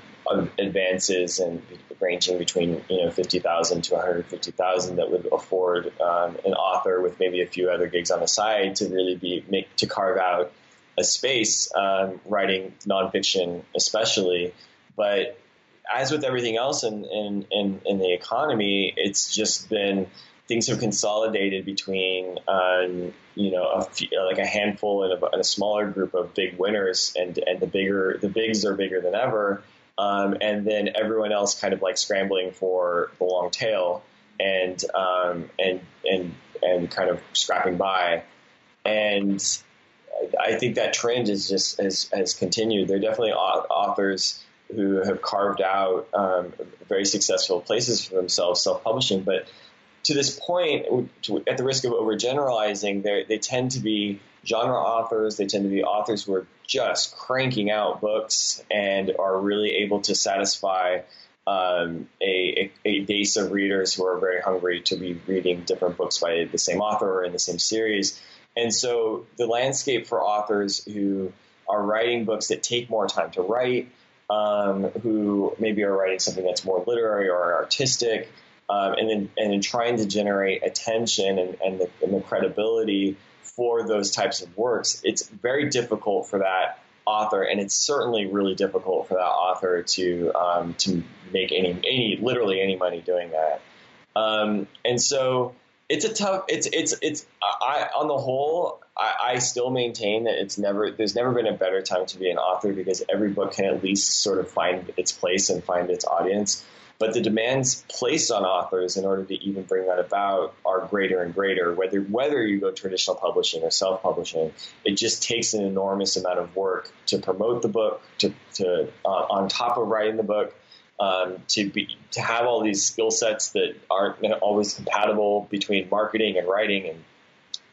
advances and ranging between you know fifty thousand to one hundred fifty thousand that would afford um, an author with maybe a few other gigs on the side to really be make to carve out a space um, writing nonfiction, especially. But as with everything else in, in, in, in, the economy, it's just been things have consolidated between um, you know a few, like a handful and a, and a, smaller group of big winners, and and the bigger the bigs are bigger than ever, um, and then everyone else kind of like scrambling for the long tail and um, and and and kind of scrapping by, and I think that trend is just has, has continued. There are definitely authors who have carved out um, very successful places for themselves self-publishing, but to this point, at the risk of overgeneralizing, they tend to be genre authors. They tend to be authors who are just cranking out books and are really able to satisfy um, a, a, base of readers who are very hungry to be reading different books by the same author or in the same series. And so the landscape for authors who are writing books that take more time to write, um, who maybe are writing something that's more literary or artistic, um, and then and then trying to generate attention and, and, the, and the credibility for those types of works, it's very difficult for that author, and it's certainly really difficult for that author to um, to make any any literally any money doing that. Um, and so it's a tough. It's it's it's. I on the whole, I, I, still maintain that it's never. There's never been a better time to be an author because every book can at least sort of find its place and find its audience. But the demands placed on authors in order to even bring that about are greater and greater. Whether whether you go traditional publishing or self publishing, it just takes an enormous amount of work to promote the book, to, to uh, on top of writing the book, um, to be to have all these skill sets that aren't always compatible between marketing and writing and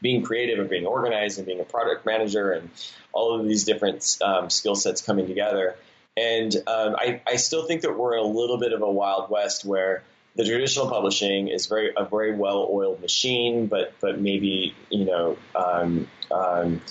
being creative and being organized and being a product manager and all of these different um, skill sets coming together. And um, I, I still think that we're in a little bit of a wild west where the traditional publishing is very a very well oiled machine, but but maybe you know um, um,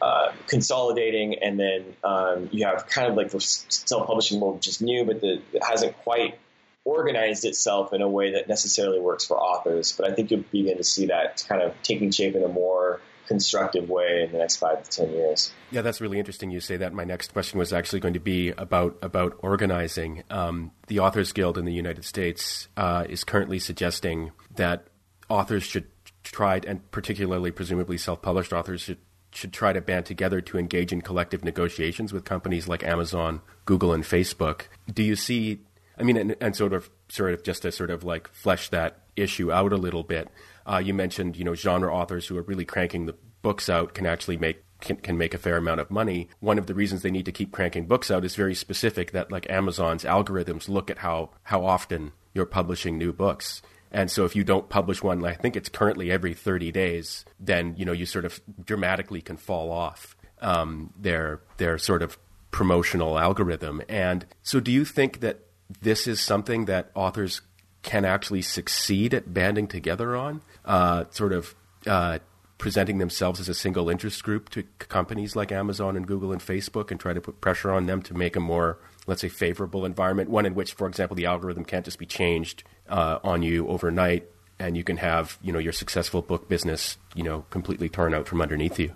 uh, consolidating, and then um, you have kind of like the self-publishing world, which is new, but the, it hasn't quite organized itself in a way that necessarily works for authors. But I think you'll begin to see that kind of taking shape in a more constructive way in the next five to ten years. Yeah, that's really interesting. You say that. My next question was actually going to be about about organizing. Um, the Authors Guild in the United States uh, is currently suggesting that authors should try, and particularly presumably self-published authors should should try to band together to engage in collective negotiations with companies like Amazon, Google, and Facebook. Do you see? I mean, and, and sort of, sort of, just to sort of like flesh that issue out a little bit. Uh, you mentioned, you know, genre authors who are really cranking the books out can actually make can, can make a fair amount of money. One of the reasons they need to keep cranking books out is very specific. That like Amazon's algorithms look at how how often you're publishing new books. And so if you don't publish one, I think it's currently every 30 days, then, you know, you sort of dramatically can fall off um, their, their sort of promotional algorithm. And so do you think that this is something that authors can actually succeed at banding together on, uh, sort of uh, presenting themselves as a single interest group to companies like Amazon and Google and Facebook and try to put pressure on them to make a more, let's say, favorable environment, one in which, for example, the algorithm can't just be changed uh, on you overnight, and you can have you know your successful book business you know completely torn out from underneath you.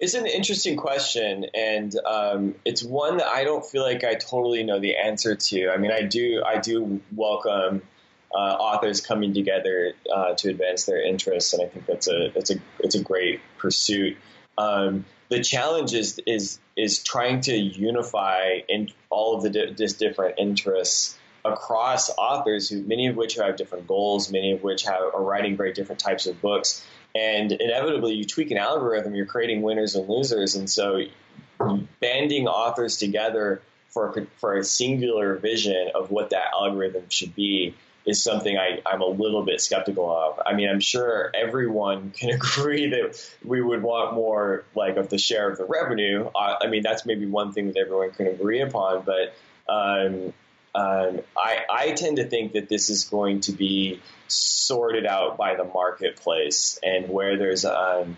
It's an interesting question, and um, it's one that I don't feel like I totally know the answer to. I mean, I do I do welcome uh, authors coming together uh, to advance their interests, and I think that's a that's a it's a great pursuit. Um, the challenge is is is trying to unify in all of the di- different interests across authors who many of which have different goals, many of which have are writing very different types of books and inevitably, you tweak an algorithm, you're creating winners and losers. And so, banding authors together for, for a singular vision of what that algorithm should be is something I, I'm a little bit skeptical of. I mean, I'm sure everyone can agree that we would want more like of the share of the revenue. Uh, I mean, that's maybe one thing that everyone can agree upon, but um, um, I, I tend to think that this is going to be sorted out by the marketplace and where there's um,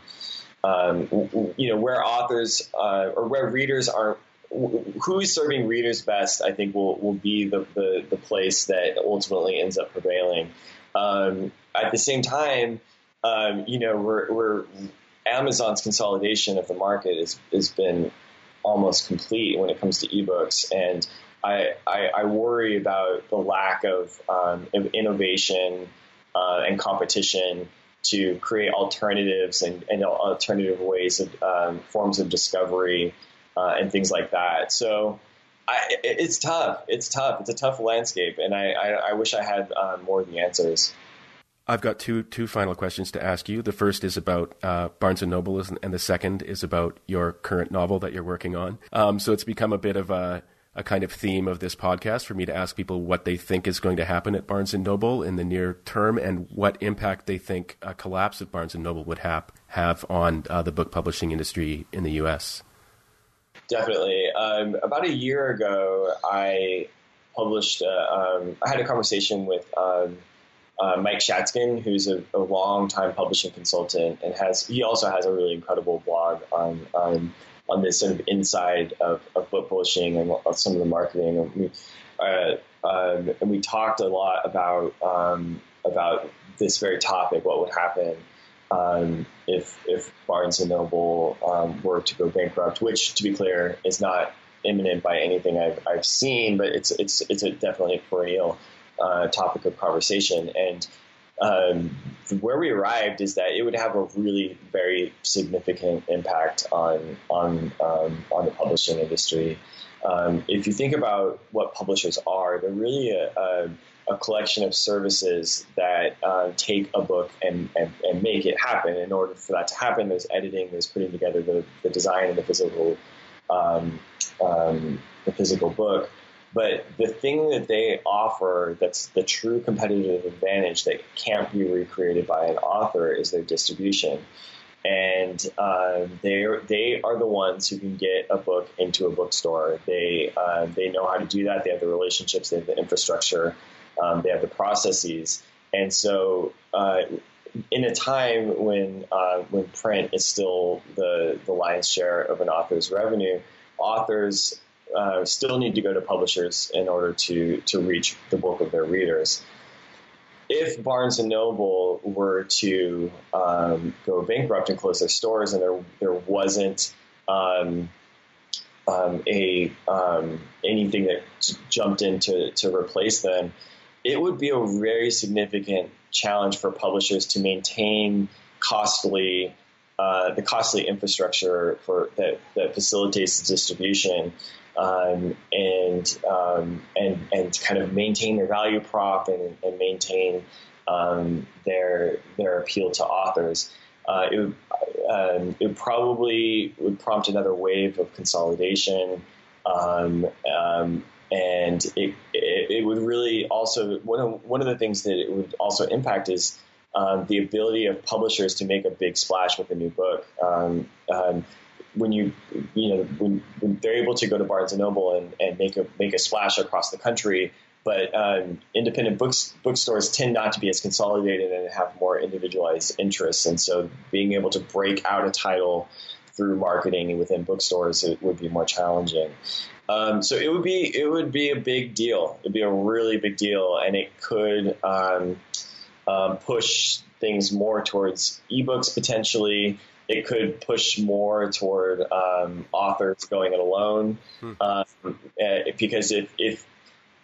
um, you know where authors uh, or where readers are who's serving readers best I think will, will be the, the, the place that ultimately ends up prevailing. Um, at the same time um, you know we're, we're, Amazon's consolidation of the market has, has been almost complete when it comes to ebooks. And I, I, worry about the lack of, um, innovation uh, and competition to create alternatives and, and alternative ways of um, forms of discovery uh, and things like that. So I, it's tough. It's tough. It's a tough landscape, and I, I, I wish I had um, more of the answers. I've got two two final questions to ask you. The first is about uh, Barnes and Noble, and the second is about your current novel that you're working on. Um, so it's become a bit of a a kind of theme of this podcast for me to ask people what they think is going to happen at Barnes and Noble in the near term and what impact they think a collapse of Barnes and Noble would have have on uh, the book publishing industry in the U.S. Definitely. Um, about a year ago, I published. Uh, um, I had a conversation with um, uh, Mike Shatzkin, who's a, a long time publishing consultant, and has he also has a really incredible blog on. on on this sort of inside of, of book publishing and some of the marketing. And we, uh, um, and we talked a lot about um, about this very topic: what would happen um, if if Barnes and Noble um, were to go bankrupt? Which, to be clear, is not imminent by anything I've, I've seen, but it's it's it's a definitely a perennial uh, topic of conversation. And um, where we arrived is that it would have a really very significant impact on on um, on the publishing industry. Um, if you think about what publishers are, they're really a, a, a collection of services that uh, take a book and, and, and, make it happen. In order for that to happen, there's editing, there's putting together the, the design and the physical um, um, the physical book. But the thing that they offer that's the true competitive advantage that can't be recreated by an author is their distribution. And uh, they they are the ones who can get a book into a bookstore. They uh, they know how to do that. They have the relationships. They have the infrastructure. Um, they have the processes. And so, uh, in a time when uh, when print is still the the lion's share of an author's revenue, authors uh, still need to go to publishers in order to to reach the bulk of their readers. If Barnes and Noble were to um, go bankrupt and close their stores, and there there wasn't um, um, a um, anything that jumped in to, to replace them, it would be a very significant challenge for publishers to maintain costly uh, the costly infrastructure for that, that facilitates the distribution um, and um, and and kind of maintain their value prop and, and maintain um, their their appeal to authors. Uh, it, would, um, it probably would prompt another wave of consolidation, um, um, and it, it, it would really also one of one of the things that it would also impact is. The ability of publishers to make a big splash with a new book. When you you know when, when, they're able to go to Barnes and Noble and, and make a make a splash across the country, but um, independent books bookstores tend not to be as consolidated and have more individualized interests, and so being able to break out a title through marketing within bookstores it would be more challenging. Um, so it would be it would be a big deal. It'd be a really big deal, and it could um, um push things more towards ebooks potentially it could push more toward um, authors going it alone, hmm. um, eh, because if, if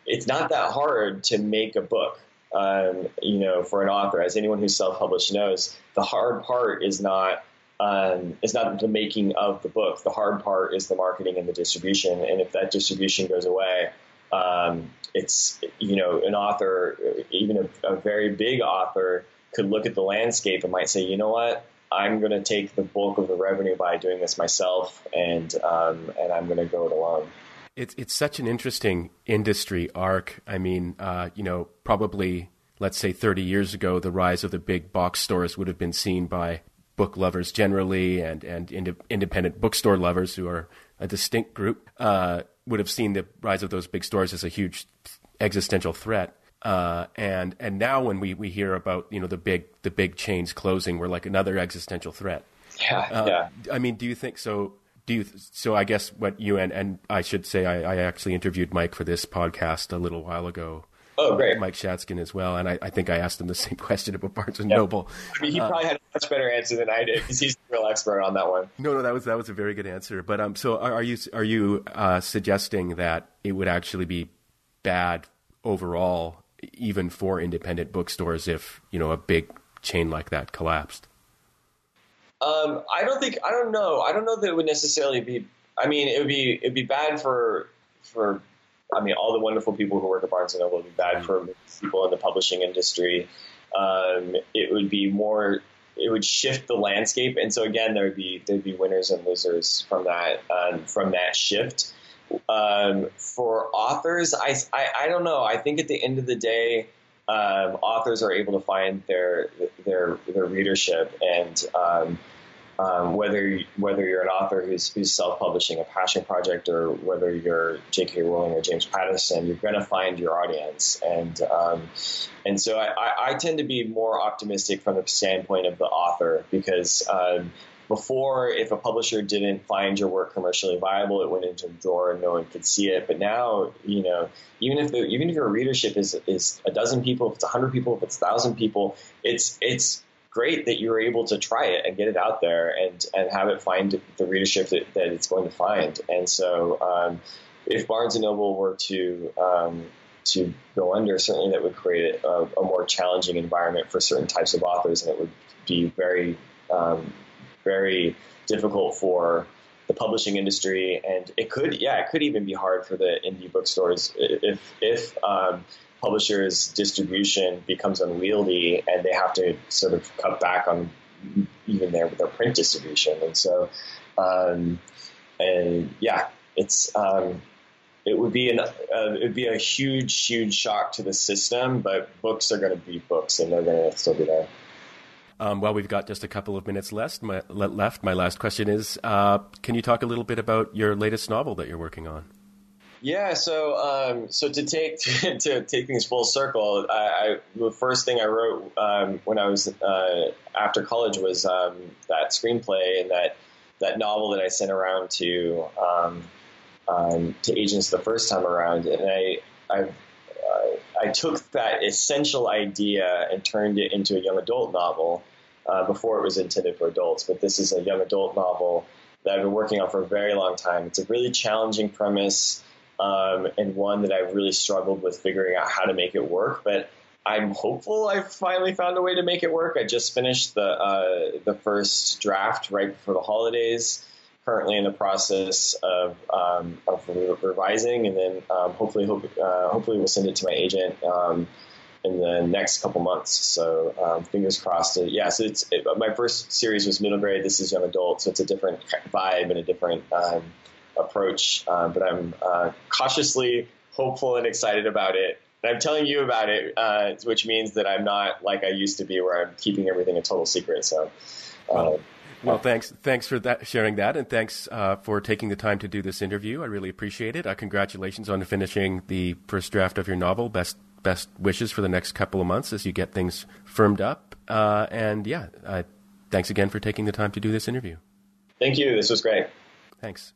it's not that hard to make a book, um, you know, for an author, as anyone who's self-published knows, the hard part is not um, is not the making of the book. The hard part is the marketing and the distribution. And if that distribution goes away, um, it's you know an author, even a, a, very big author, could look at the landscape and might say, you know what, I'm going to take the bulk of the revenue by doing this myself, and um, and I'm going to go it alone. It's it's such an interesting industry arc. I mean, uh, you know, probably let's say 30 years ago, the rise of the big box stores would have been seen by book lovers generally and and ind- independent bookstore lovers who are a distinct group uh, would have seen the rise of those big stores as a huge existential threat. Uh, and and now when we, we hear about you know the big the big chains closing, we're like another existential threat. Yeah, uh, yeah. I mean, do you think so? Do you so? I guess what you and and I should say, I, I actually interviewed Mike for this podcast a little while ago. Oh, great. Mike Shatzkin as well. And I, I, think I asked him the same question about Barnes and yep. Noble. I mean, he uh, probably had a much better answer than I did because he's the real expert on that one. No, no, that was that was a very good answer. But um, so are, are you are you uh, suggesting that it would actually be bad overall, even for independent bookstores, if you know a big chain like that collapsed? Um, I don't think I don't know. I don't know that it would necessarily be. I mean, it would be it'd be bad for for. I mean, all the wonderful people who work at Barnes and Noble would be bad for people in the publishing industry. Um, it would be more. It would shift the landscape, and so again, there would be there'd be winners and losers from that um, from that shift. Um, for authors, I, I, I don't know. I think at the end of the day, um, authors are able to find their their their readership, and um, um, whether whether you're an author who's who's self-publishing a passion project, or whether you're J.K. Rowling or James Patterson, you're going to find your audience, and um, and so I, I, tend to be more optimistic from the standpoint of the author because um, before, if a publisher didn't find your work commercially viable, it went into a drawer and no one could see it. But now, you know, even if the, even if your readership is is a dozen people, if it's hundred people, if it's thousand people, it's it's great that you're able to try it and get it out there and and have it find the readership that, that it's going to find. And so, um, if Barnes and Noble were to um, to go under, certainly that would create a, a, more challenging environment for certain types of authors, and it would be very um, very difficult for the publishing industry, and it could, yeah, it could even be hard for the indie bookstores if if um, publishers' distribution becomes unwieldy and they have to sort of cut back on even their their print distribution, and so, um, and yeah, it's. Um, it would be an uh, it would be a huge huge shock to the system, but books are going to be books, and they're going to still be there. Um, well, we've got just a couple of minutes left. My, left. My last question is: uh, Can you talk a little bit about your latest novel that you're working on? Yeah, so um, so to take to, to, take things full circle, I, I, the first thing I wrote um, when I was uh, after college was um, that screenplay and that that novel that I sent around to um, um, to agents the first time around, and I I uh, I took that essential idea and turned it into a young adult novel. Uh, before it was intended for adults, but this is a young adult novel that I've been working on for a very long time. It's a really challenging premise um, and one that I've really struggled with figuring out how to make it work. But I'm hopeful I've finally found a way to make it work. I just finished the uh, the first draft right before the holidays currently in the process of, um, of revising, and then um, hopefully, hope, uh, hopefully we'll send it to my agent um, in the next couple months. So um, fingers crossed. yeah, so it's it, my first series was middle grade. This is young adult, so it's a different vibe and a different um, approach. Uh, but I'm uh, cautiously hopeful and excited about it. And I'm telling you about it, uh, which means that I'm not like I used to be, where I'm keeping everything a total secret. So. Uh, well, thanks. Thanks for that, sharing that, and thanks uh, for taking the time to do this interview. I really appreciate it. Uh, congratulations on finishing the first draft of your novel. Best best wishes for the next couple of months as you get things firmed up. Uh, and yeah, uh, thanks again for taking the time to do this interview. Thank you. This was great. Thanks.